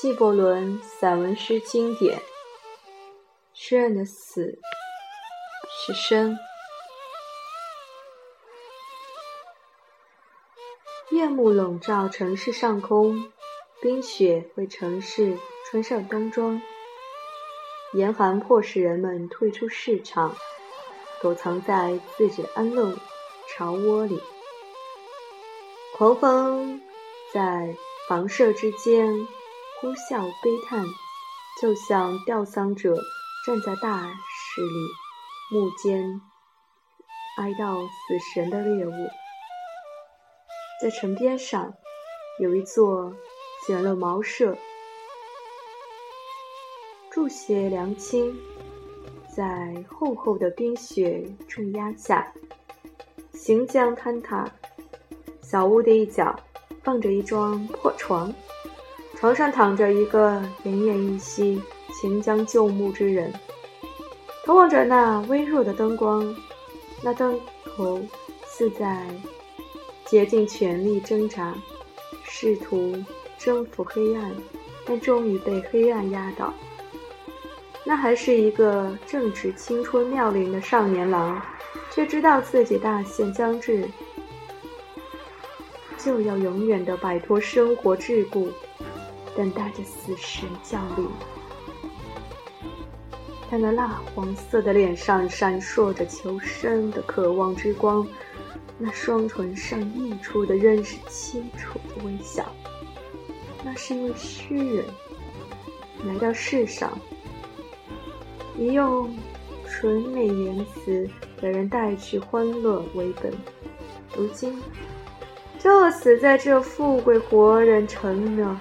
纪伯伦散文诗经典。诗人的死是生。夜幕笼罩城市上空，冰雪为城市穿上冬装。严寒迫使人们退出市场，躲藏在自己的安乐巢窝里。狂风在房舍之间呼啸悲叹，就像吊丧者站在大石里，目间哀悼死神的猎物。在城边上，有一座简陋茅舍，住些良亲，在厚厚的冰雪重压下，行将坍塌。小屋的一角放着一张破床，床上躺着一个奄奄一息、行将就木之人，投望着那微弱的灯光，那灯头似在。竭尽全力挣扎，试图征服黑暗，但终于被黑暗压倒。那还是一个正值青春妙龄的少年郎，却知道自己大限将至，就要永远的摆脱生活桎梏，等待着死神降临。他那蜡黄色的脸上闪烁着求生的渴望之光。那双唇上溢出的仍是清楚的微笑。那是一位诗人来到世上，以用纯美言辞给人带去欢乐为本。如今，就死在这富贵活人城了。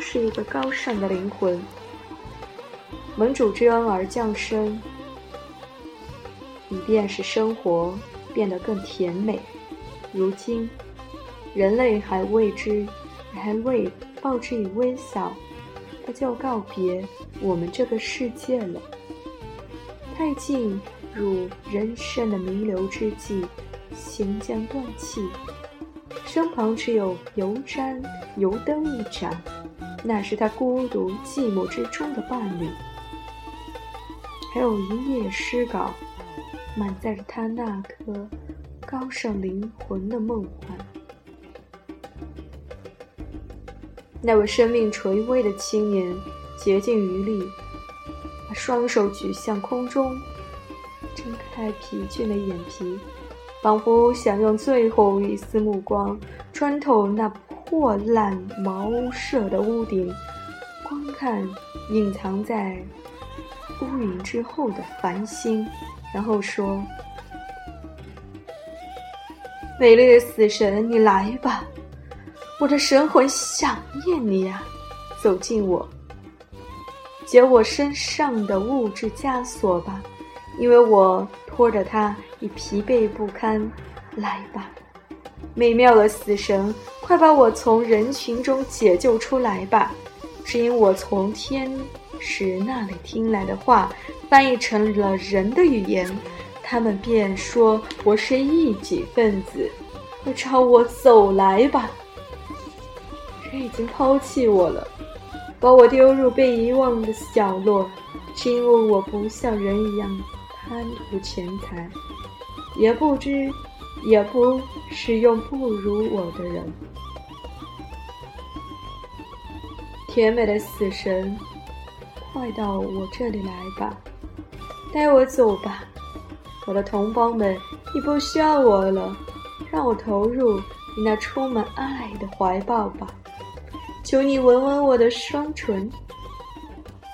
是一个高尚的灵魂，盟主之恩而降生，以便使生活。变得更甜美。如今，人类还未知，还未报之以微笑，他就告别我们这个世界了。太进入人生的弥留之际，行将断气，身旁只有油毡、油灯一盏，那是他孤独寂寞之中的伴侣。还有一页诗稿。满载着他那颗高尚灵魂的梦幻。那位生命垂危的青年竭尽余力，把双手举向空中，睁开疲倦的眼皮，仿佛想用最后一丝目光穿透那破烂茅舍的屋顶，观看隐藏在乌云之后的繁星。然后说：“美丽的死神，你来吧，我的神魂想念你呀！走近我，解我身上的物质枷锁吧，因为我拖着它已疲惫不堪。来吧，美妙的死神，快把我从人群中解救出来吧，指引我从天。”使那里听来的话翻译成了人的语言，他们便说我是异己分子，快朝我走来吧！人已经抛弃我了，把我丢入被遗忘的角落，是因为我不像人一样贪图钱财，也不知，也不使用不如我的人。甜美的死神。快到我这里来吧，带我走吧，我的同胞们，你不需要我了，让我投入你那充满爱的怀抱吧。求你吻吻我的双唇，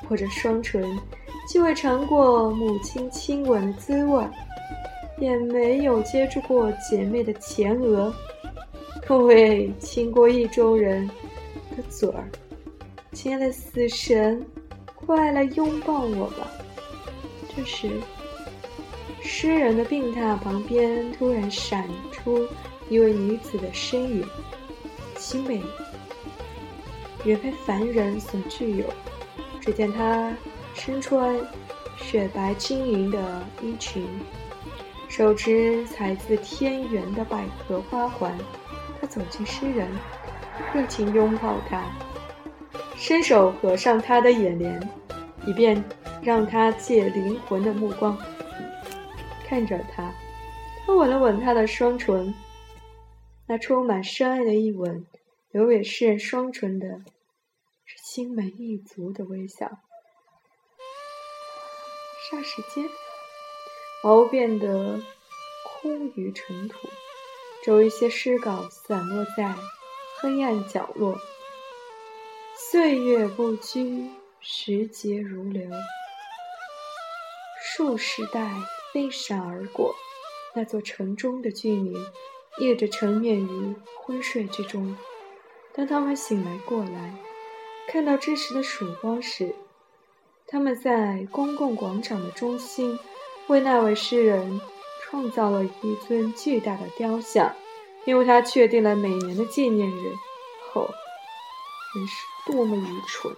我这双唇既未尝过母亲亲吻的滋味，也没有接触过姐妹的前额，更未亲过意中人的嘴儿，亲爱的死神。快来拥抱我吧！这时，诗人的病榻旁边突然闪出一位女子的身影，其美远非凡人所具有。只见她身穿雪白晶莹的衣裙，手持采自天园的百合花环。她走近诗人，热情拥抱他，伸手合上他的眼帘，以便让他借灵魂的目光看着他。他吻了吻他的双唇，那充满深爱的一吻，留给诗人双唇的是心满意足的微笑。霎时间，茅屋变得空余尘土，只有一些诗稿散落在黑暗角落。岁月不居，时节如流，数十代飞闪而过。那座城中的居民，夜着沉湎于昏睡之中。当他们醒来过来，看到支持的曙光时，他们在公共广场的中心，为那位诗人创造了一尊巨大的雕像，因为他确定了每年的纪念日。后，真是多么愚蠢！